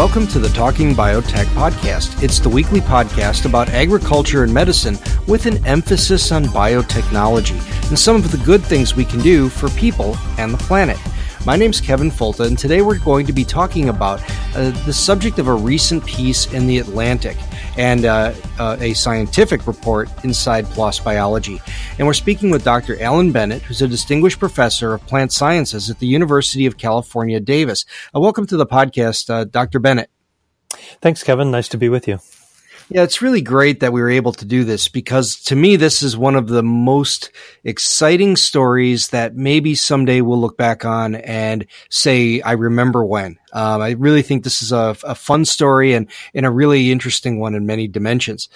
Welcome to the Talking Biotech podcast. It's the weekly podcast about agriculture and medicine with an emphasis on biotechnology and some of the good things we can do for people and the planet. My name's Kevin Folta, and today we're going to be talking about uh, the subject of a recent piece in The Atlantic and uh, uh, a scientific report inside PLOS Biology. And we're speaking with Dr. Alan Bennett, who's a distinguished professor of plant sciences at the University of California, Davis. Uh, welcome to the podcast, uh, Dr. Bennett. Thanks, Kevin. Nice to be with you. Yeah, it's really great that we were able to do this because to me, this is one of the most exciting stories that maybe someday we'll look back on and say, I remember when. Um, I really think this is a, a, fun story and, and a really interesting one in many dimensions.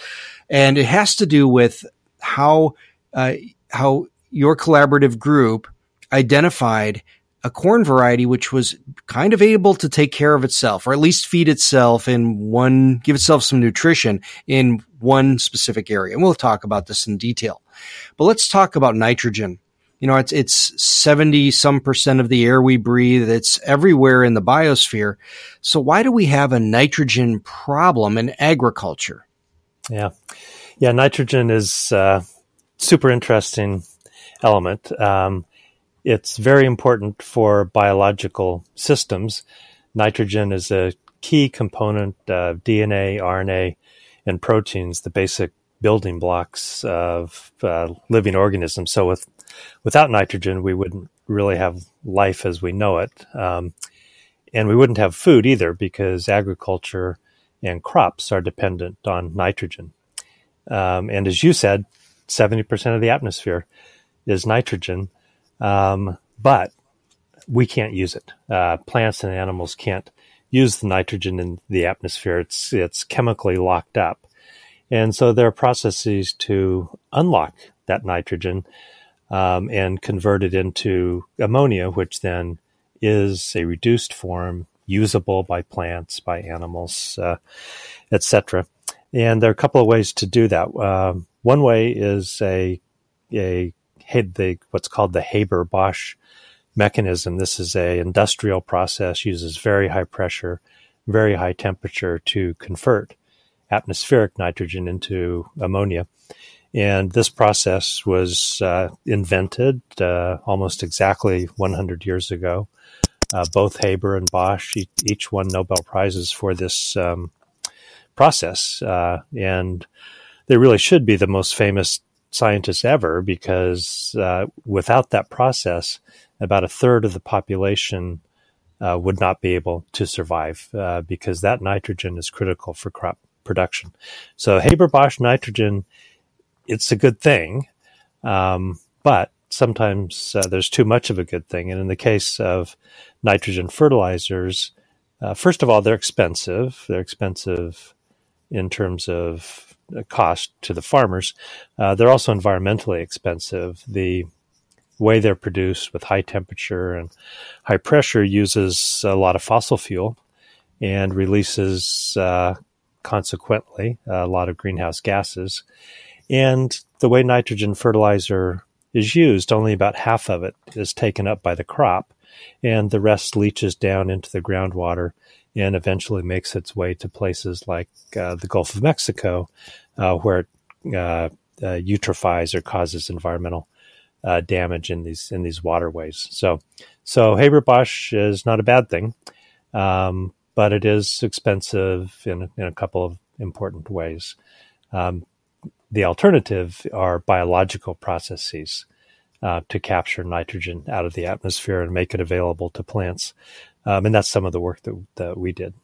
And it has to do with how, uh, how your collaborative group identified a corn variety which was kind of able to take care of itself or at least feed itself in one give itself some nutrition in one specific area. And we'll talk about this in detail. But let's talk about nitrogen you know it's it's 70 some percent of the air we breathe. It's everywhere in the biosphere. So why do we have a nitrogen problem in agriculture? Yeah. Yeah nitrogen is uh, super interesting element. Um, it's very important for biological systems. Nitrogen is a key component of DNA, RNA, and proteins, the basic building blocks of uh, living organisms. So, with without nitrogen, we wouldn't really have life as we know it, um, and we wouldn't have food either because agriculture and crops are dependent on nitrogen. Um, and as you said, seventy percent of the atmosphere is nitrogen. Um, but we can't use it. Uh, plants and animals can't use the nitrogen in the atmosphere. It's it's chemically locked up, and so there are processes to unlock that nitrogen um, and convert it into ammonia, which then is a reduced form, usable by plants, by animals, uh, etc. And there are a couple of ways to do that. Uh, one way is a a the what's called the Haber Bosch mechanism. This is a industrial process uses very high pressure, very high temperature to convert atmospheric nitrogen into ammonia. And this process was uh, invented uh, almost exactly 100 years ago. Uh, both Haber and Bosch each won Nobel prizes for this um, process, uh, and they really should be the most famous scientists ever because uh, without that process, about a third of the population uh, would not be able to survive because that nitrogen is critical for crop production. So Haber Bosch nitrogen, it's a good thing, um, but sometimes uh, there's too much of a good thing. And in the case of nitrogen fertilizers, uh, first of all, they're expensive. They're expensive in terms of cost to the farmers. Uh, they're also environmentally expensive. The way they're produced with high temperature and high pressure uses a lot of fossil fuel and releases uh, consequently a lot of greenhouse gases. And the way nitrogen fertilizer is used, only about half of it is taken up by the crop, and the rest leaches down into the groundwater and eventually makes its way to places like uh, the Gulf of Mexico, uh, where it uh, uh eutrophies or causes environmental uh, damage in these in these waterways. So, so Haber Bosch is not a bad thing, um, but it is expensive in, in a couple of important ways. Um, the alternative are biological processes. Uh, to capture nitrogen out of the atmosphere and make it available to plants. Um, and that's some of the work that, that we did.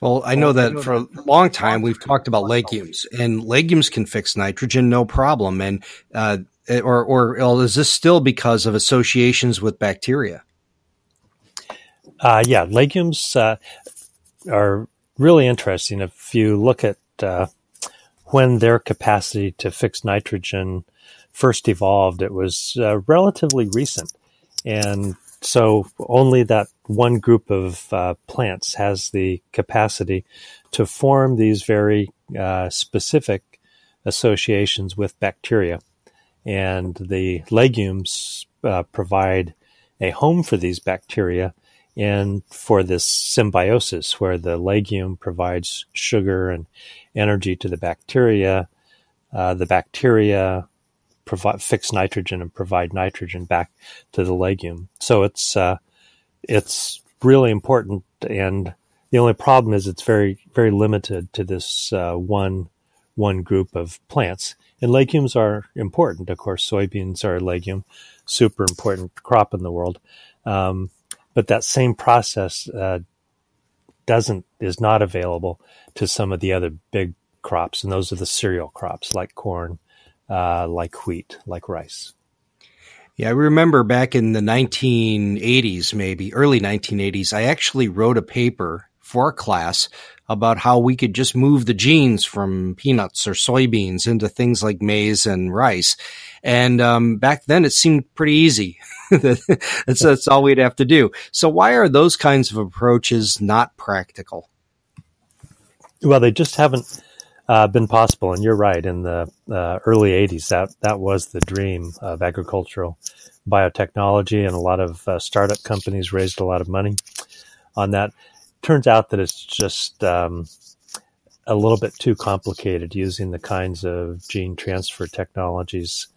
Well, I know that for a long time we've talked about legumes, and legumes can fix nitrogen no problem. And uh, or or is this still because of associations with bacteria? Uh, yeah, legumes uh, are really interesting. If you look at uh, when their capacity to fix nitrogen first evolved, it was uh, relatively recent, and so only that one group of uh, plants has the capacity to form these very uh, specific associations with bacteria. And the legumes uh, provide a home for these bacteria and for this symbiosis where the legume provides sugar and energy to the bacteria, uh, the bacteria provide fix nitrogen and provide nitrogen back to the legume. So it's uh, it's really important, and the only problem is it's very very limited to this uh, one one group of plants. And legumes are important, of course. Soybeans are a legume, super important crop in the world. Um, but that same process uh, doesn't is not available to some of the other big crops, and those are the cereal crops like corn, uh, like wheat, like rice. Yeah, I remember back in the 1980s, maybe early 1980s, I actually wrote a paper for a class about how we could just move the genes from peanuts or soybeans into things like maize and rice. And um, back then, it seemed pretty easy. that's, that's all we'd have to do. So, why are those kinds of approaches not practical? Well, they just haven't uh, been possible. And you're right. In the uh, early '80s, that that was the dream of agricultural biotechnology, and a lot of uh, startup companies raised a lot of money on that. Turns out that it's just um, a little bit too complicated using the kinds of gene transfer technologies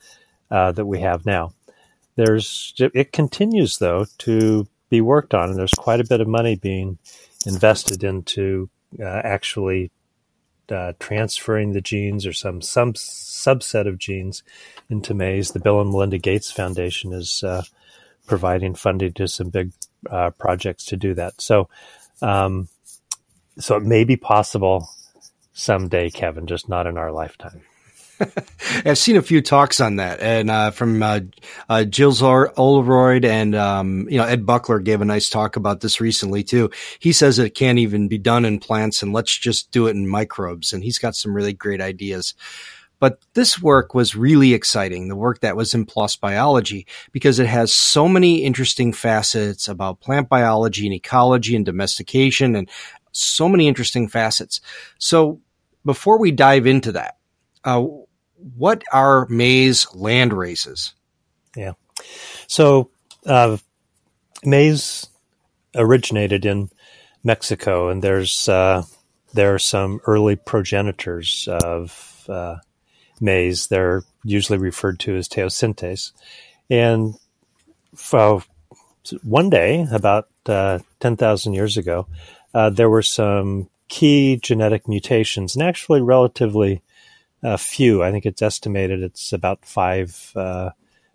uh, that we have now. There's it continues though to be worked on, and there's quite a bit of money being invested into uh, actually uh, transferring the genes or some some subset of genes into maize. The Bill and Melinda Gates Foundation is uh, providing funding to some big uh, projects to do that. So, um, so it may be possible someday, Kevin, just not in our lifetime. I've seen a few talks on that, and uh, from uh, uh, Jill and um, you know Ed Buckler gave a nice talk about this recently too. He says it can't even be done in plants, and let's just do it in microbes. And he's got some really great ideas. But this work was really exciting, the work that was in PLOS biology, because it has so many interesting facets about plant biology and ecology and domestication and so many interesting facets. So before we dive into that, uh, what are maize land races? Yeah. So uh, maize originated in Mexico, and there's uh, there are some early progenitors of uh, maize. They're usually referred to as teosintes, And for one day, about uh, 10,000 years ago, uh, there were some key genetic mutations, and actually relatively a few. I think it's estimated it's about five uh,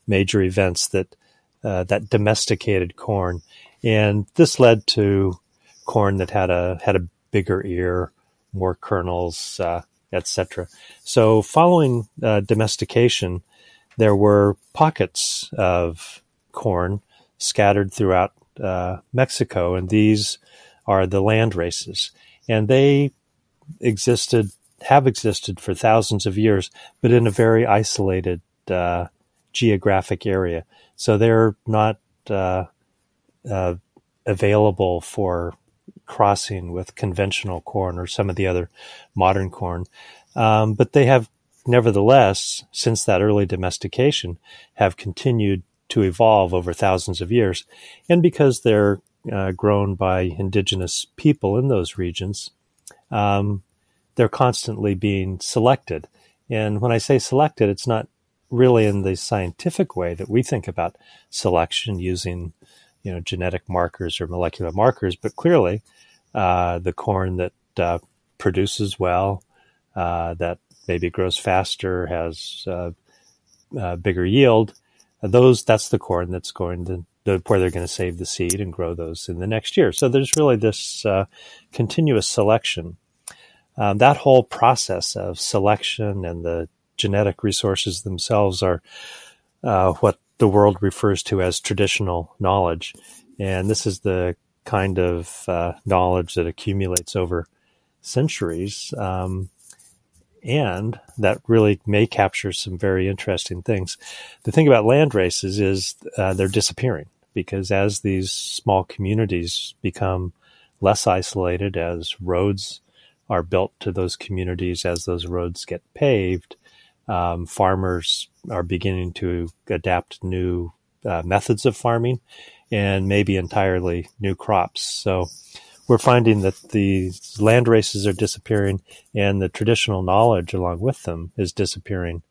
major events that uh, that domesticated corn, and this led to corn that had a had a bigger ear, more kernels, uh, etc. So, following uh, domestication, there were pockets of corn scattered throughout uh, Mexico, and these are the land races, and they existed have existed for thousands of years, but in a very isolated uh, geographic area. So they're not uh, uh, available for crossing with conventional corn or some of the other modern corn. Um, but they have, nevertheless, since that early domestication, have continued to evolve over thousands of years. And because they're uh, grown by indigenous people in those regions, um, they're constantly being selected. And when I say selected, it's not really in the scientific way that we think about selection using, you know, genetic markers or molecular markers, but clearly uh, the corn that uh, produces well, uh, that maybe grows faster, has uh, uh, bigger yield, those that's the corn that's going to where they're going to save the seed and grow those in the next year. So there's really this uh, continuous selection um, that whole process of selection and the genetic resources themselves are uh, what the world refers to as traditional knowledge. And this is the kind of uh, knowledge that accumulates over centuries. Um, and that really may capture some very interesting things. The thing about land races is uh, they're disappearing because as these small communities become less isolated, as roads are built to those communities as those roads get paved. Um, farmers are beginning to adapt new uh, methods of farming, and maybe entirely new crops. So we're finding that the land races are disappearing and the traditional knowledge along with them is disappearing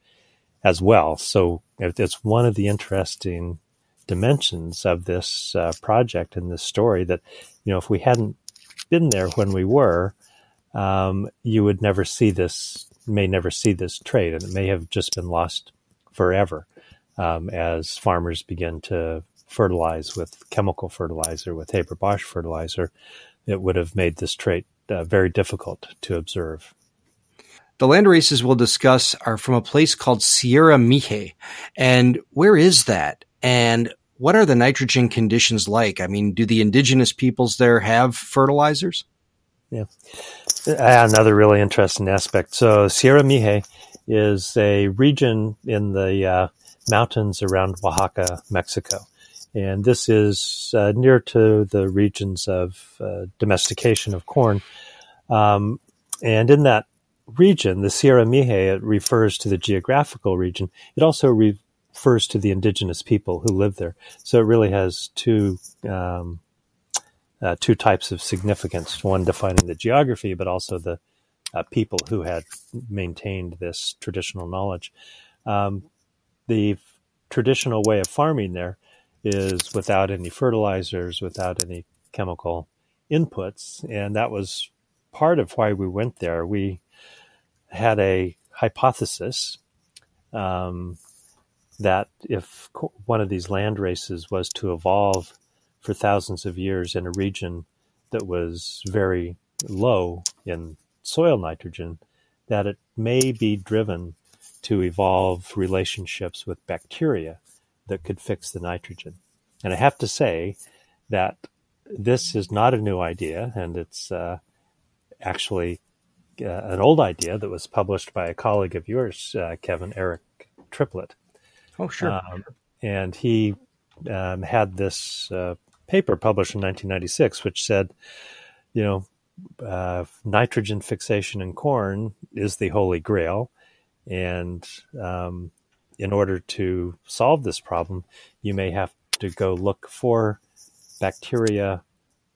as well. So it's one of the interesting dimensions of this uh, project and this story that, you know, if we hadn't been there when we were, um, you would never see this, may never see this trade, and it may have just been lost forever um, as farmers begin to fertilize with chemical fertilizer, with Haber Bosch fertilizer. It would have made this trait uh, very difficult to observe. The land races we'll discuss are from a place called Sierra Mixe. And where is that? And what are the nitrogen conditions like? I mean, do the indigenous peoples there have fertilizers? Yeah. Another really interesting aspect. So Sierra Mixe is a region in the uh, mountains around Oaxaca, Mexico. And this is uh, near to the regions of uh, domestication of corn. Um, and in that region, the Sierra Mixe, it refers to the geographical region. It also re- refers to the indigenous people who live there. So it really has two um, uh, two types of significance: one defining the geography, but also the uh, people who had maintained this traditional knowledge. Um, the f- traditional way of farming there is without any fertilizers, without any chemical inputs, and that was part of why we went there. We had a hypothesis um, that if one of these land races was to evolve for thousands of years in a region that was very low in soil nitrogen, that it may be driven to evolve relationships with bacteria that could fix the nitrogen. And I have to say that this is not a new idea, and it's uh, actually uh, an old idea that was published by a colleague of yours, uh, Kevin Eric Triplett. Oh, sure. Um, and he um, had this uh, paper published in 1996, which said, you know, uh, nitrogen fixation in corn is the holy grail. And um, in order to solve this problem, you may have to go look for bacteria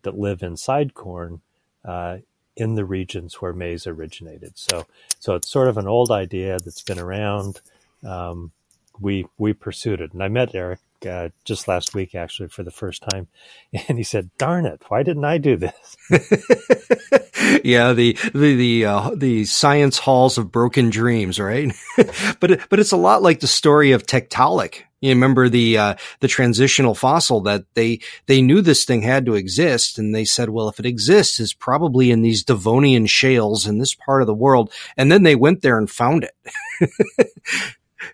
that live inside corn uh, in the regions where maize originated. So, so it's sort of an old idea that's been around. Um, we we pursued it. And I met Eric uh, just last week, actually, for the first time, and he said, "Darn it, why didn't I do this?" yeah, the the the uh, the science halls of broken dreams, right? but but it's a lot like the story of Tiktaalik. You remember the uh, the transitional fossil that they they knew this thing had to exist, and they said, well, if it exists, it's probably in these Devonian shales in this part of the world. And then they went there and found it.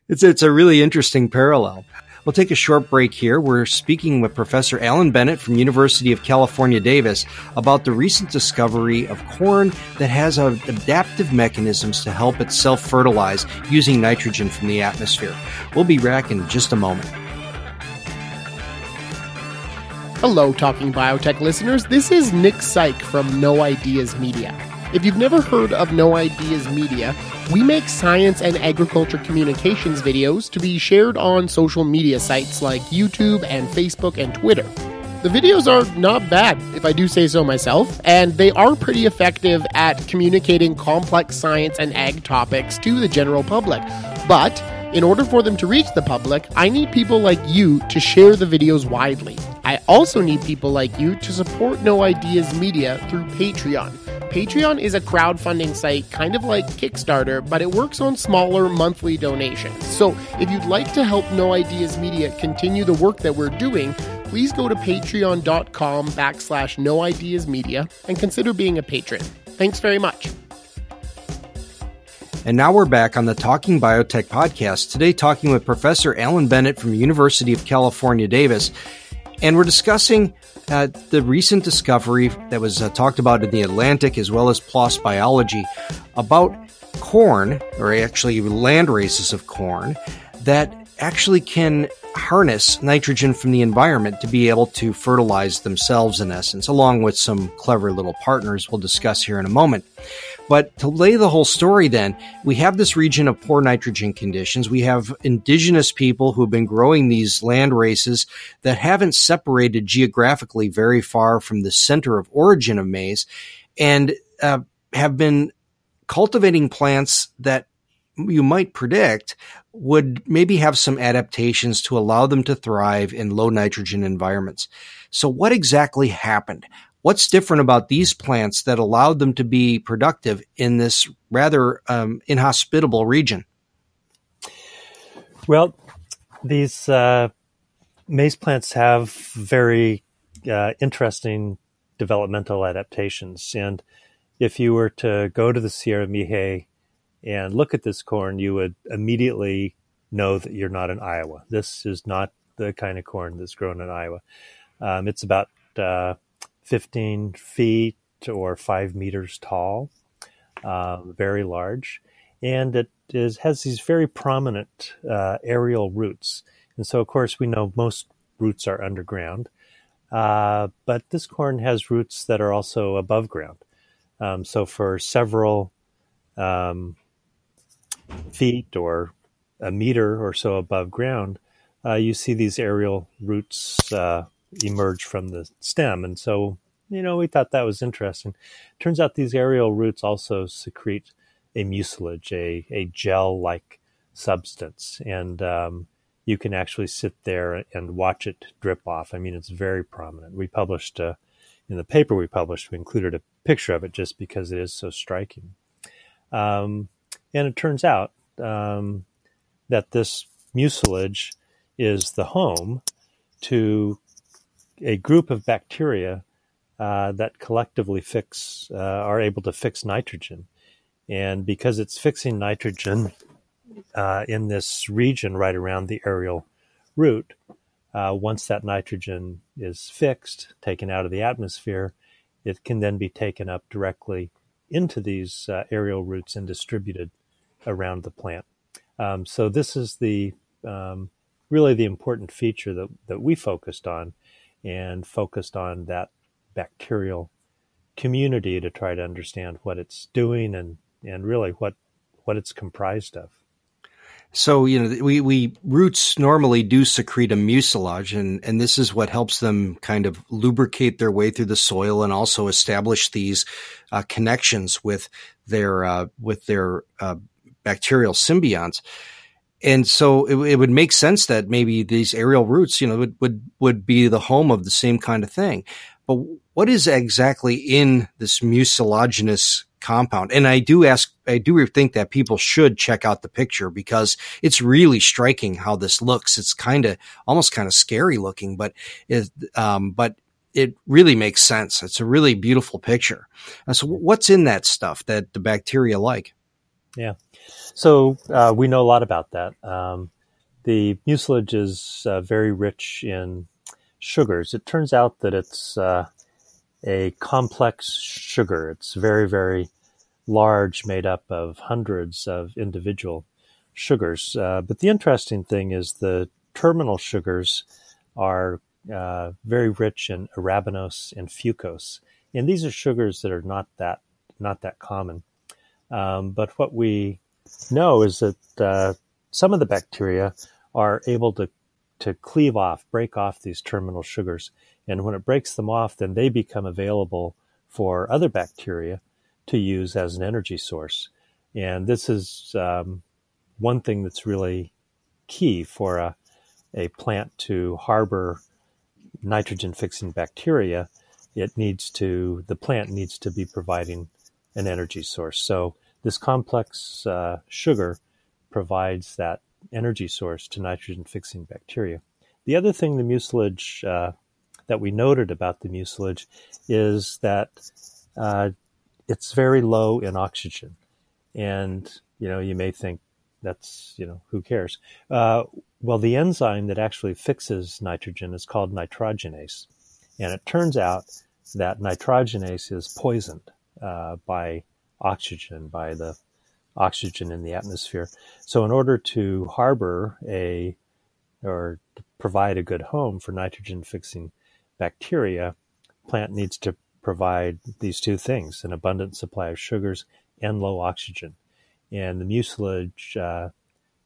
it's it's a really interesting parallel. We'll take a short break here. We're speaking with Professor Alan Bennett from University of California, Davis about the recent discovery of corn that has adaptive mechanisms to help it self-fertilize using nitrogen from the atmosphere. We'll be back in just a moment. Hello, Talking Biotech listeners. This is Nick Saik from Know Ideas Media. If you've never heard of Know Ideas Media, we make science and agriculture communications videos to be shared on social media sites like YouTube and Facebook and Twitter. The videos are not bad, if I do say so myself, and they are pretty effective at communicating complex science and ag topics to the general public. But in order for them to reach the public, I need people like you to share the videos widely. I also need people like you to support Know Ideas Media through Patreon. Patreon is a crowdfunding site kind of like Kickstarter, but it works on smaller monthly donations. So if you'd like to help Know Ideas Media continue the work that we're doing, please go to patreon.com backslash know ideas media and consider being a patron. Thanks very much. And now we're back on the Talking Biotech podcast. Today, talking with Professor Alan Bennett from University of California, Davis. And we're discussing uh, the recent discovery that was uh, talked about in the Atlantic as well as PLOS Biology about corn, or actually land races of corn, that actually can harness nitrogen from the environment to be able to fertilize themselves in essence, along with some clever little partners we'll discuss here in a moment. But to lay the whole story, then, we have this region of poor nitrogen conditions. We have indigenous people who have been growing these land races that haven't separated geographically very far from the center of origin of maize and uh, have been cultivating plants that you might predict would maybe have some adaptations to allow them to thrive in low nitrogen environments. So what exactly happened? What's different about these plants that allowed them to be productive in this rather um, inhospitable region? Well, these uh, maize plants have very uh, interesting developmental adaptations. And if you were to go to the Sierra Mixe and look at this corn, you would immediately know that you're not in Iowa. This is not the kind of corn that's grown in Iowa. Um, it's about uh, 15 feet or five meters tall, uh, very large, and it is has these very prominent uh, aerial roots. And so, of course, we know most roots are underground, uh, but this corn has roots that are also above ground. Um, so, for several um, feet or a meter or so above ground, uh, you see these aerial roots uh, emerge from the stem. And so, you know, we thought that was interesting. Turns out these aerial roots also secrete a mucilage, a, a gel like substance. And um, you can actually sit there and watch it drip off. I mean, it's very prominent. We published uh, in the paper we published, we included a picture of it just because it is so striking. Um, and it turns out um, that this mucilage is the home to a group of bacteria uh, that collectively fix uh, are able to fix nitrogen, and because it's fixing nitrogen uh, in this region right around the aerial root, uh, once that nitrogen is fixed, taken out of the atmosphere, it can then be taken up directly into these uh, aerial roots and distributed around the plant. Um, so this is the um, really the important feature that, that we focused on and focused on that bacterial community to try to understand what it's doing and, and really what, what it's comprised of. So, you know, we, we roots normally do secrete a mucilage and, and this is what helps them kind of lubricate their way through the soil and also establish these uh, connections with their, uh, with their, uh, bacterial symbionts. And so it, it, would make sense that maybe these aerial roots, you know, would, would, would be the home of the same kind of thing. But what is exactly in this mucilaginous compound? And I do ask, I do think that people should check out the picture because it's really striking how this looks. It's kind of almost kind of scary looking, but it, um, but it really makes sense. It's a really beautiful picture. So what's in that stuff that the bacteria like? Yeah. So uh, we know a lot about that. Um, the mucilage is uh, very rich in sugars. It turns out that it's uh, a complex sugar. It's very, very large, made up of hundreds of individual sugars. Uh, but the interesting thing is the terminal sugars are uh, very rich in arabinose and fucose, and these are sugars that are not that not that common. Um, but what we know is that uh, some of the bacteria are able to to cleave off, break off these terminal sugars, and when it breaks them off, then they become available for other bacteria to use as an energy source. And this is um, one thing that's really key for a, a plant to harbor nitrogen fixing bacteria. It needs to, the plant needs to be providing an energy source. So this complex uh, sugar provides that energy source to nitrogen fixing bacteria. The other thing the mucilage uh, that we noted about the mucilage is that uh, it's very low in oxygen. And, you know, you may think that's, you know, who cares? Uh, well, the enzyme that actually fixes nitrogen is called nitrogenase. And it turns out that nitrogenase is poisoned uh, by oxygen, by the oxygen in the atmosphere. So, in order to harbor a or provide a good home for nitrogen fixing bacteria, plant needs to provide these two things an abundant supply of sugars and low oxygen. And the mucilage uh,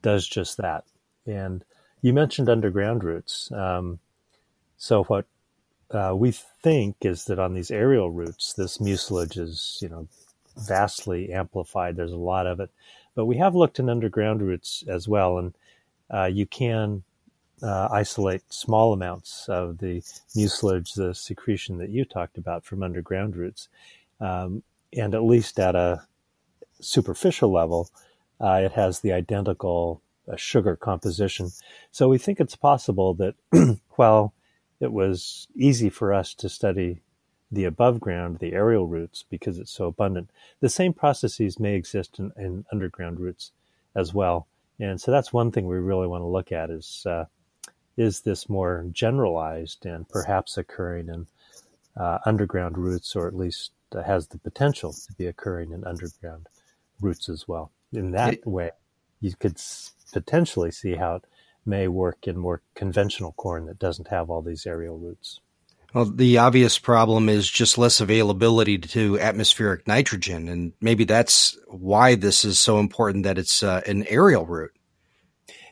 does just that. And you mentioned underground roots. Um, so what uh, we think is that on these aerial roots, this mucilage is, you know, vastly amplified. There's a lot of it, but we have looked in underground roots as well, and uh, you can uh, isolate small amounts of the mucilage, the secretion that you talked about from underground roots, um, and at least at a superficial level, uh, it has the identical uh, sugar composition. So we think it's possible that while it was easy for us to study the above ground, the aerial roots, because it's so abundant. The same processes may exist in, in underground roots as well. And so that's one thing we really want to look at is uh, is this more generalized and perhaps occurring in uh, underground roots, or at least has the potential to be occurring in underground roots as well. In that way, you could potentially see how it may work in more conventional corn that doesn't have all these aerial roots. Well, the obvious problem is just less availability to atmospheric nitrogen, and maybe that's why this is so important that it's uh, an aerial root.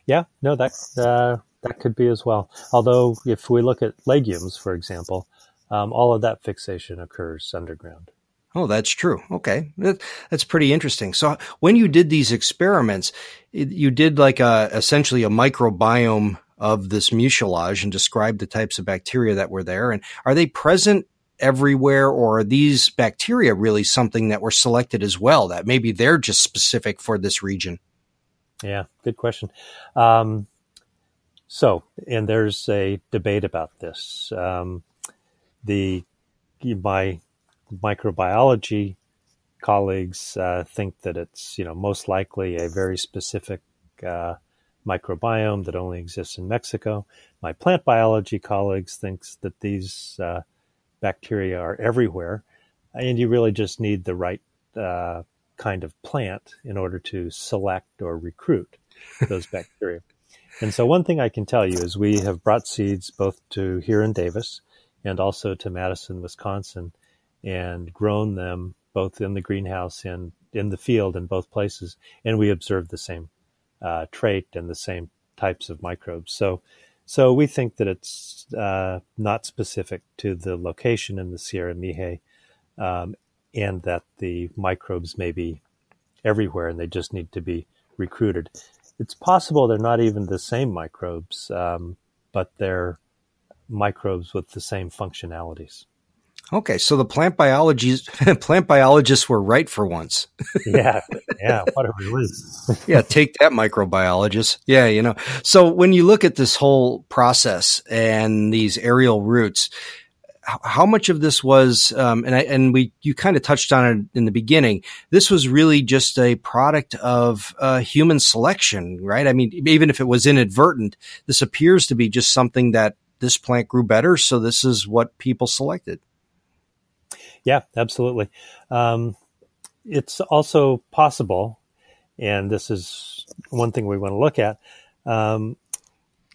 Yeah, no, that uh, that could be as well. Although, if we look at legumes, for example, um, all of that fixation occurs underground. Oh, that's true. Okay. that's pretty interesting. So when you did these experiments, you did like a, essentially a microbiome of this mucilage and described the types of bacteria that were there. And are they present everywhere or are these bacteria really something that were selected as well that maybe they're just specific for this region? Yeah, good question. Um, so, and there's a debate about this. Um, the my microbiology colleagues uh, think that it's you know most likely a very specific uh, microbiome that only exists in Mexico. My plant biology colleagues thinks that these uh, bacteria are everywhere, and you really just need the right uh, kind of plant in order to select or recruit those bacteria. And so, one thing I can tell you is we have brought seeds both to here in Davis and also to Madison, Wisconsin, and grown them both in the greenhouse and in the field in both places, and we observed the same uh, trait and the same types of microbes. So, so we think that it's uh, not specific to the location in the Sierra Mixe, um, and that the microbes may be everywhere, and they just need to be recruited. It's possible they're not even the same microbes, um, but they're microbes with the same functionalities. Okay, so the plant biologists plant biologists were right for once. yeah, yeah, what a yeah, take that microbiologist. Yeah, you know. So when you look at this whole process and these aerial roots, how much of this was, um, and I, and we you kind of touched on it in the beginning. This was really just a product of uh, human selection, right? I mean, even if it was inadvertent, this appears to be just something that this plant grew better, so this is what people selected. Yeah, absolutely. Um, it's also possible, and this is one thing we want to look at. Um,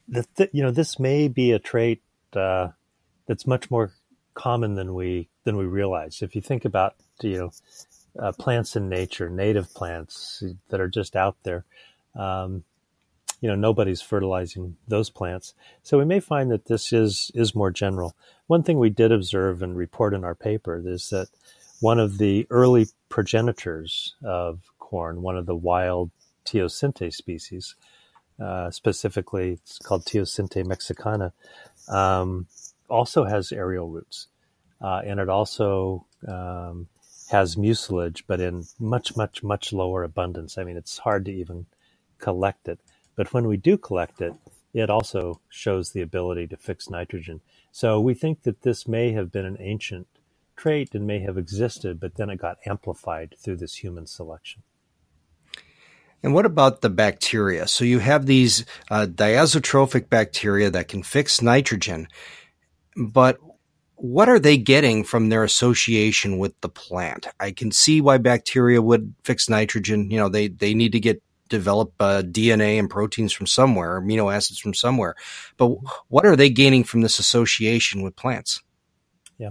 that th- you know, this may be a trait uh, that's much more common than we than we realize. If you think about you know uh, plants in nature, native plants that are just out there, um, you know nobody's fertilizing those plants. So we may find that this is is more general. One thing we did observe and report in our paper is that one of the early progenitors of corn, one of the wild teosinte species, uh, specifically it's called Teosinte mexicana, um, also has aerial roots, uh, and it also um, has mucilage, but in much, much, much lower abundance. I mean, it's hard to even collect it. But when we do collect it, it also shows the ability to fix nitrogen. So we think that this may have been an ancient trait and may have existed, but then it got amplified through this human selection. And what about the bacteria? So you have these uh, diazotrophic bacteria that can fix nitrogen, but what are they getting from their association with the plant? I can see why bacteria would fix nitrogen. You know, they, they need to get develop uh, DNA and proteins from somewhere, amino acids from somewhere. But what are they gaining from this association with plants? Yeah,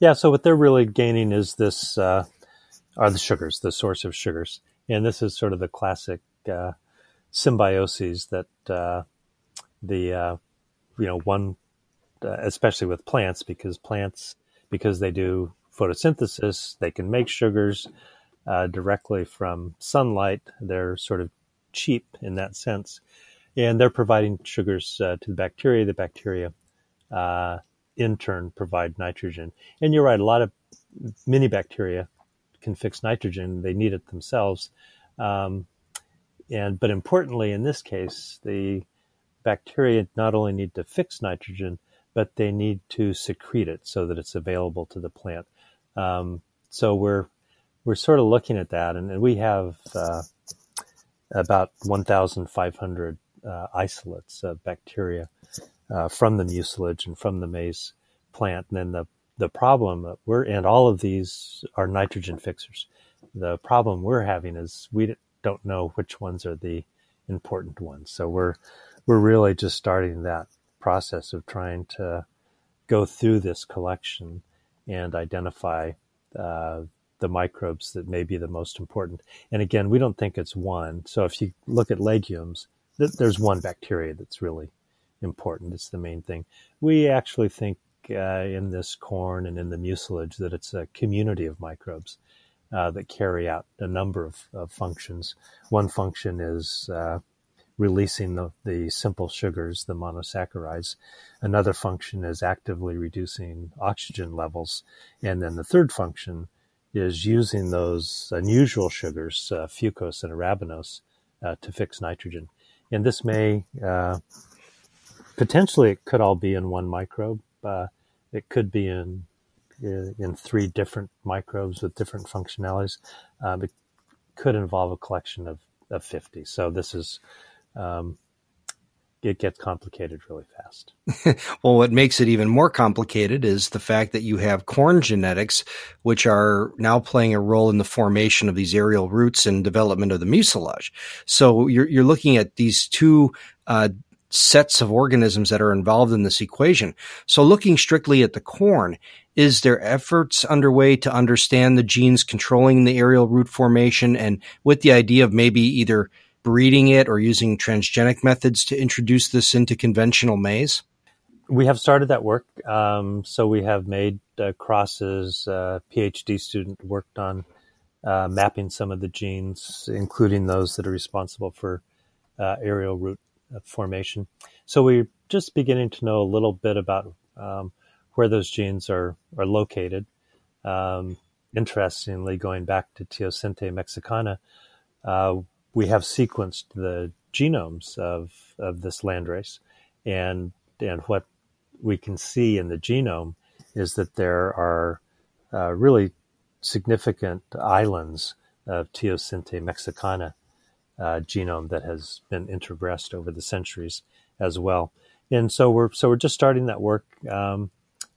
yeah. So what they're really gaining is this uh, are the sugars, the source of sugars, and this is sort of the classic uh, symbioses that uh, the uh, you know one, uh, especially with plants, because plants because they do photosynthesis, they can make sugars uh, directly from sunlight. They're sort of cheap in that sense, and they're providing sugars uh, to the bacteria. The bacteria, uh, in turn, provide nitrogen. And you're right, a lot of many bacteria can fix nitrogen; they need it themselves. Um, and but importantly, in this case, the bacteria not only need to fix nitrogen, but they need to secrete it so that it's available to the plant. Um, so we're we're sort of looking at that, and, and we have uh, about 1,500 uh, isolates of bacteria uh, from the mucilage and from the maize plant. And then the the problem we're and all of these are nitrogen fixers. The problem we're having is we don't know which ones are the important ones. So we're we're really just starting that process of trying to go through this collection and identify uh, the microbes that may be the most important. And again, we don't think it's one. So if you look at legumes, th- there's one bacteria that's really important. It's the main thing. We actually think uh, in this corn and in the mucilage that it's a community of microbes uh, that carry out a number of, of functions. One function is uh, releasing the, the simple sugars, the monosaccharides. Another function is actively reducing oxygen levels. And then the third function is using those unusual sugars, uh, fucose and arabinose, uh, to fix nitrogen. And this may uh, potentially it could all be in one microbe. Uh, it could be in in three different microbes with different functionalities. Um, it could involve a collection of, of 50. So this is um, it gets complicated really fast. well, what makes it even more complicated is the fact that you have corn genetics, which are now playing a role in the formation of these aerial roots and development of the mucilage. So you're, you're looking at these two uh, sets of organisms that are involved in this equation. So looking strictly at the corn, is there efforts underway to understand the genes controlling the aerial root formation and with the idea of maybe either breeding it or using transgenic methods to introduce this into conventional maize? We have started that work. Um, so we have made uh, crosses. Uh, PhD student worked on uh, mapping some of the genes, including those that are responsible for uh, aerial root uh, formation. So we're just beginning to know a little bit about um, where those genes are are located. Um, interestingly, going back to Teosinte mexicana, uh, we have sequenced the genomes of, of this landrace. And, and what we can see in the genome is that there are uh, really significant islands of Teosinte mexicana uh, genome that has been introgressed over the centuries as well. And so we're so we're just starting that work. Um,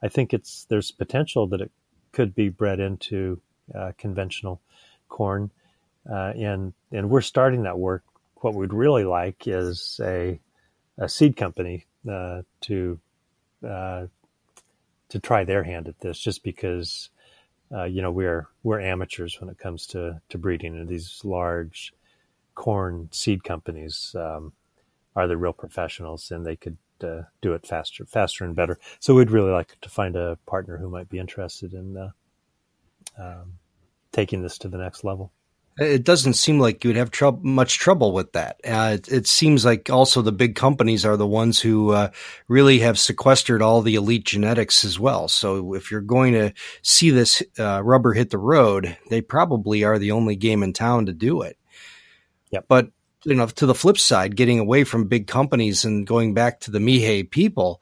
I think it's there's potential that it could be bred into uh, conventional corn uh, and and we're starting that work. What we'd really like is a a seed company uh, to uh, to try their hand at this, just because uh, you know we're we're amateurs when it comes to to breeding, and these large corn seed companies um, are the real professionals, and they could uh, do it faster, faster and better. So we'd really like to find a partner who might be interested in uh, um, taking this to the next level. It doesn't seem like you would have tr- much trouble with that. Uh, it, it, seems like also the big companies are the ones who uh, really have sequestered all the elite genetics as well. So if you're going to see this uh, rubber hit the road, they probably are the only game in town to do it. Yeah. But you know, to the flip side, getting away from big companies and going back to the Mixe people,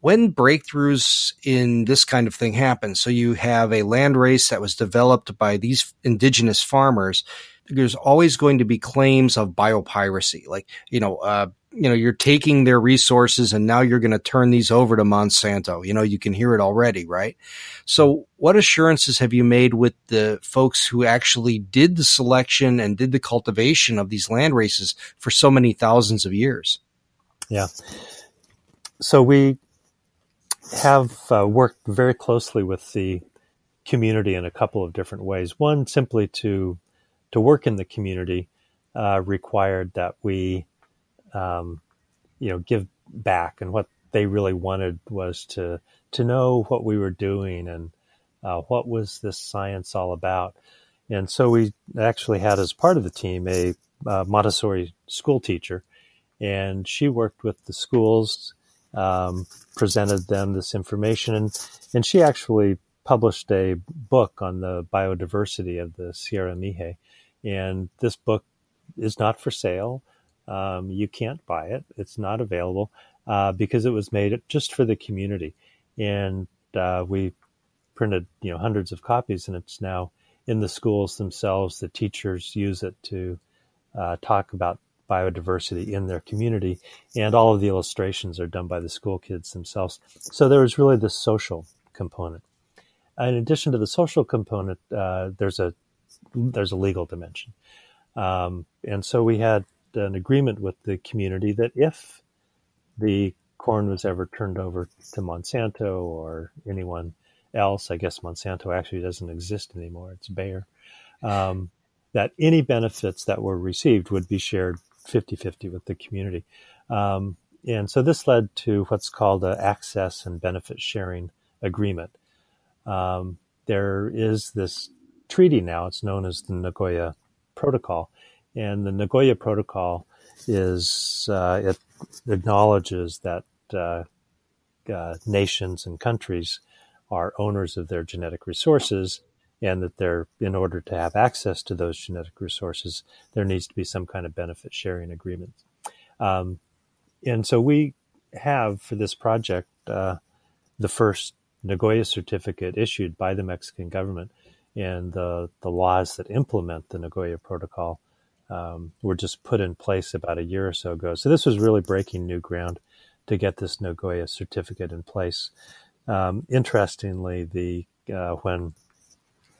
when breakthroughs in this kind of thing happen, so you have a land race that was developed by these indigenous farmers, there's always going to be claims of biopiracy. Like, you know, uh, you know, you're taking their resources and now you're going to turn these over to Monsanto. You know, you can hear it already, right? So what assurances have you made with the folks who actually did the selection and did the cultivation of these land races for so many thousands of years? Yeah so we have uh, worked very closely with the community in a couple of different ways. One, simply to to work in the community uh, required that we, um, you know, give back, and what they really wanted was to to know what we were doing and uh, what was this science all about. And so we actually had as part of the team a uh, Montessori school teacher, and she worked with the schools, um, presented them this information, and, and she actually published a book on the biodiversity of the Sierra Mixe. And this book is not for sale. Um, you can't buy it. It's not available uh, because it was made just for the community. And uh, we printed, you know, hundreds of copies, and it's now in the schools themselves. The teachers use it to uh, talk about biodiversity in their community, and all of the illustrations are done by the school kids themselves. So there was really this social component. In addition to the social component, uh, there's a there's a legal dimension, um, and so we had an agreement with the community that if the corn was ever turned over to Monsanto or anyone else, I guess Monsanto actually doesn't exist anymore; it's Bayer. Um, that any benefits that were received would be shared 50-50 with the community. Um, and so this led to what's called an access and benefit sharing agreement. Um, there is this treaty now, it's known as the Nagoya Protocol. And the Nagoya Protocol is, uh, it acknowledges that uh, uh, nations and countries are owners of their genetic resources and that there, in order to have access to those genetic resources, there needs to be some kind of benefit sharing agreement. Um, and so we have for this project uh, the first Nagoya certificate issued by the Mexican government, and the the laws that implement the Nagoya Protocol um, were just put in place about a year or so ago. So this was really breaking new ground to get this Nagoya certificate in place. Um, interestingly, the uh, when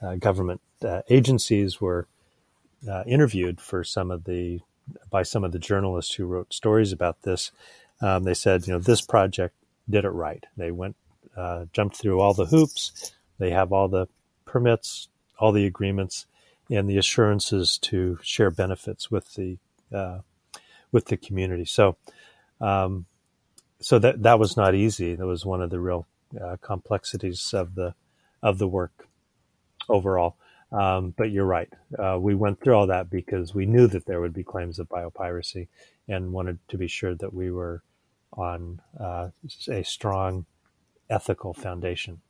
uh, government uh, agencies were uh, interviewed for some of the by some of the journalists who wrote stories about this. Um, they said, you know, this project did it right. They went uh, jumped through all the hoops. They have all the permits, all the agreements, and the assurances to share benefits with the with the community. So, um, so that that was not easy. That was one of the real uh, complexities of the of the work overall. Um, but you're right. Uh, we went through all that because we knew that there would be claims of biopiracy and wanted to be sure that we were on uh, a strong ethical foundation.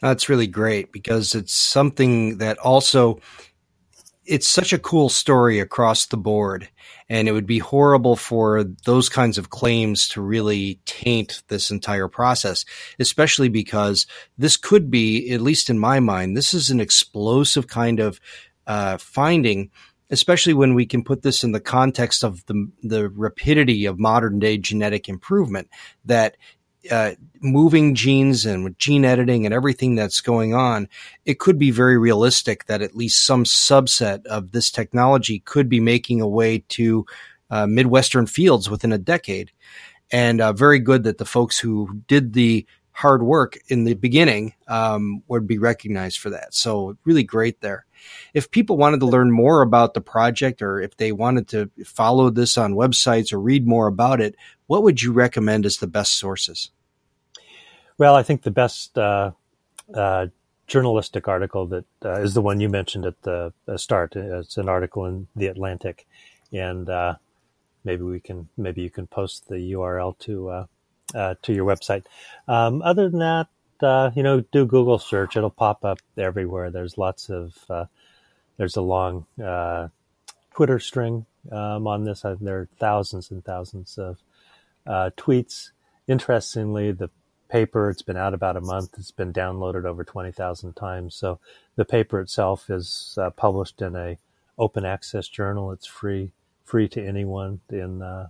That's really great because it's something that also it's such a cool story across the board and it would be horrible for those kinds of claims to really taint this entire process especially because this could be at least in my mind this is an explosive kind of uh, finding especially when we can put this in the context of the the rapidity of modern day genetic improvement that uh, moving genes and with gene editing and everything that's going on, it could be very realistic that at least some subset of this technology could be making a way to uh, Midwestern fields within a decade. And uh, very good that the folks who did the hard work in the beginning um, would be recognized for that. So really great there. If people wanted to learn more about the project or if they wanted to follow this on websites or read more about it, what would you recommend as the best sources? Well, I think the best uh, uh, journalistic article that uh, is the one you mentioned at the, start. It's an article in the Atlantic, and uh, maybe we can maybe you can post the URL to uh, uh, to your website. Um, other than that, you know, do Google search; it'll pop up everywhere. There's lots of there's a long Twitter string um, on this. there are thousands and thousands of uh, tweets. Interestingly, the paper, it's been out about a month. It's been downloaded over 20,000 times. So the paper itself is uh, published in a open access journal. It's free, free to anyone in uh,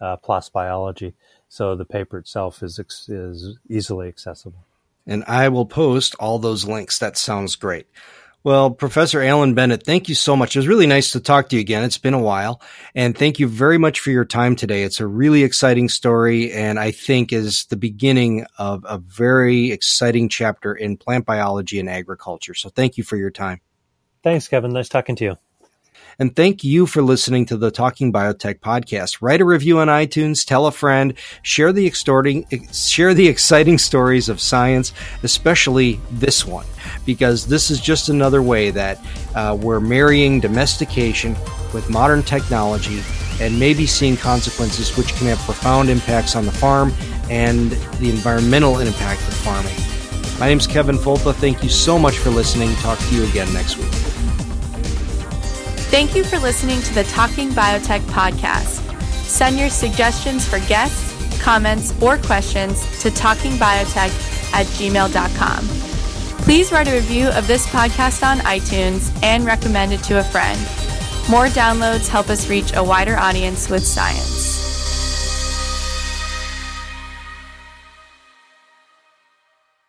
uh, PLOS Biology. So the paper itself is, is easily accessible. And I will post all those links. That sounds great. Well, Professor Alan Bennett, thank you so much. It was really nice to talk to you again. It's been a while. And thank you very much for your time today. It's a really exciting story and I think is the beginning of a very exciting chapter in plant biology and agriculture. So thank you for your time. Thanks, Kevin. Nice talking to you. And thank you for listening to the Talking Biotech podcast. Write a review on iTunes, tell a friend, share the extorting, share the exciting stories of science, especially this one, because this is just another way that uh, we're marrying domestication with modern technology and maybe seeing consequences which can have profound impacts on the farm and the environmental impact of farming. My name is Kevin Folta. Thank you so much for listening. Talk to you again next week. Thank you for listening to the Talking Biotech podcast. Send your suggestions for guests, comments, or questions to talkingbiotech at gmail.com. Please write a review of this podcast on iTunes and recommend it to a friend. More downloads help us reach a wider audience with science.